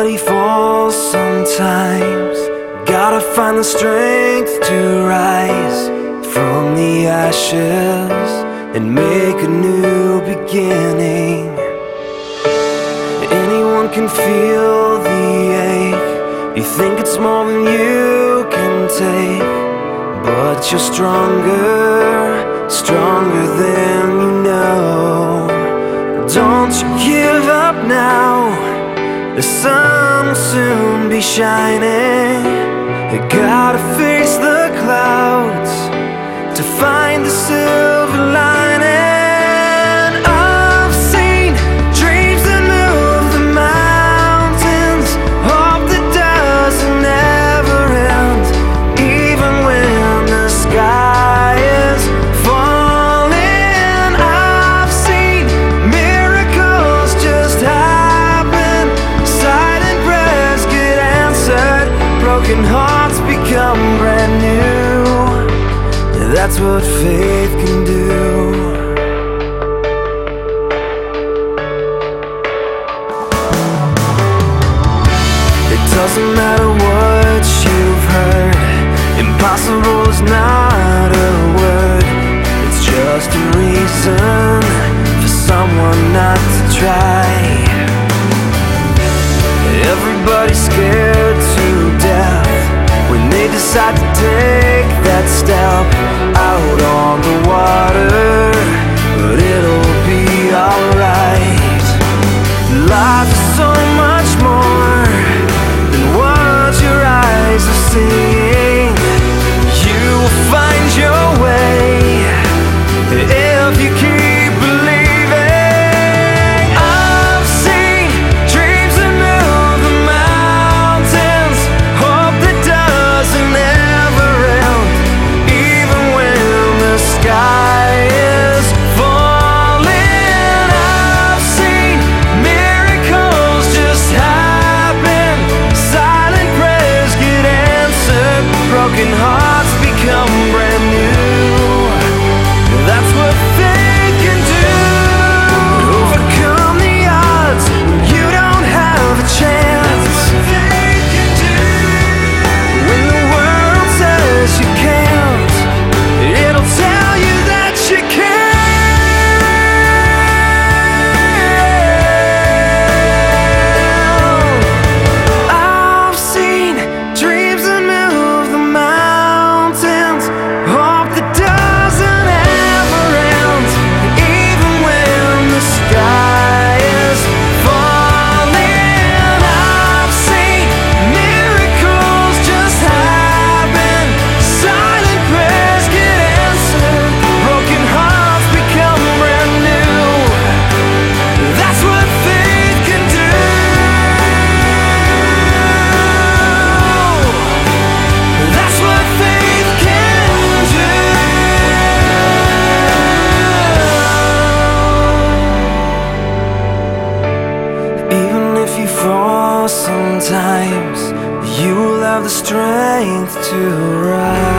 body falls sometimes. Gotta find the strength to rise from the ashes and make a new beginning. Anyone can feel the ache. You think it's more than you can take, but you're stronger, stronger than you know. Don't you give up now. The sun will soon be shining. You gotta face the clouds That's what faith can do. It doesn't matter what you've heard. Impossible is not a word. It's just a reason for someone not to try. Everybody's scared to death when they decide to take have the strength to rise.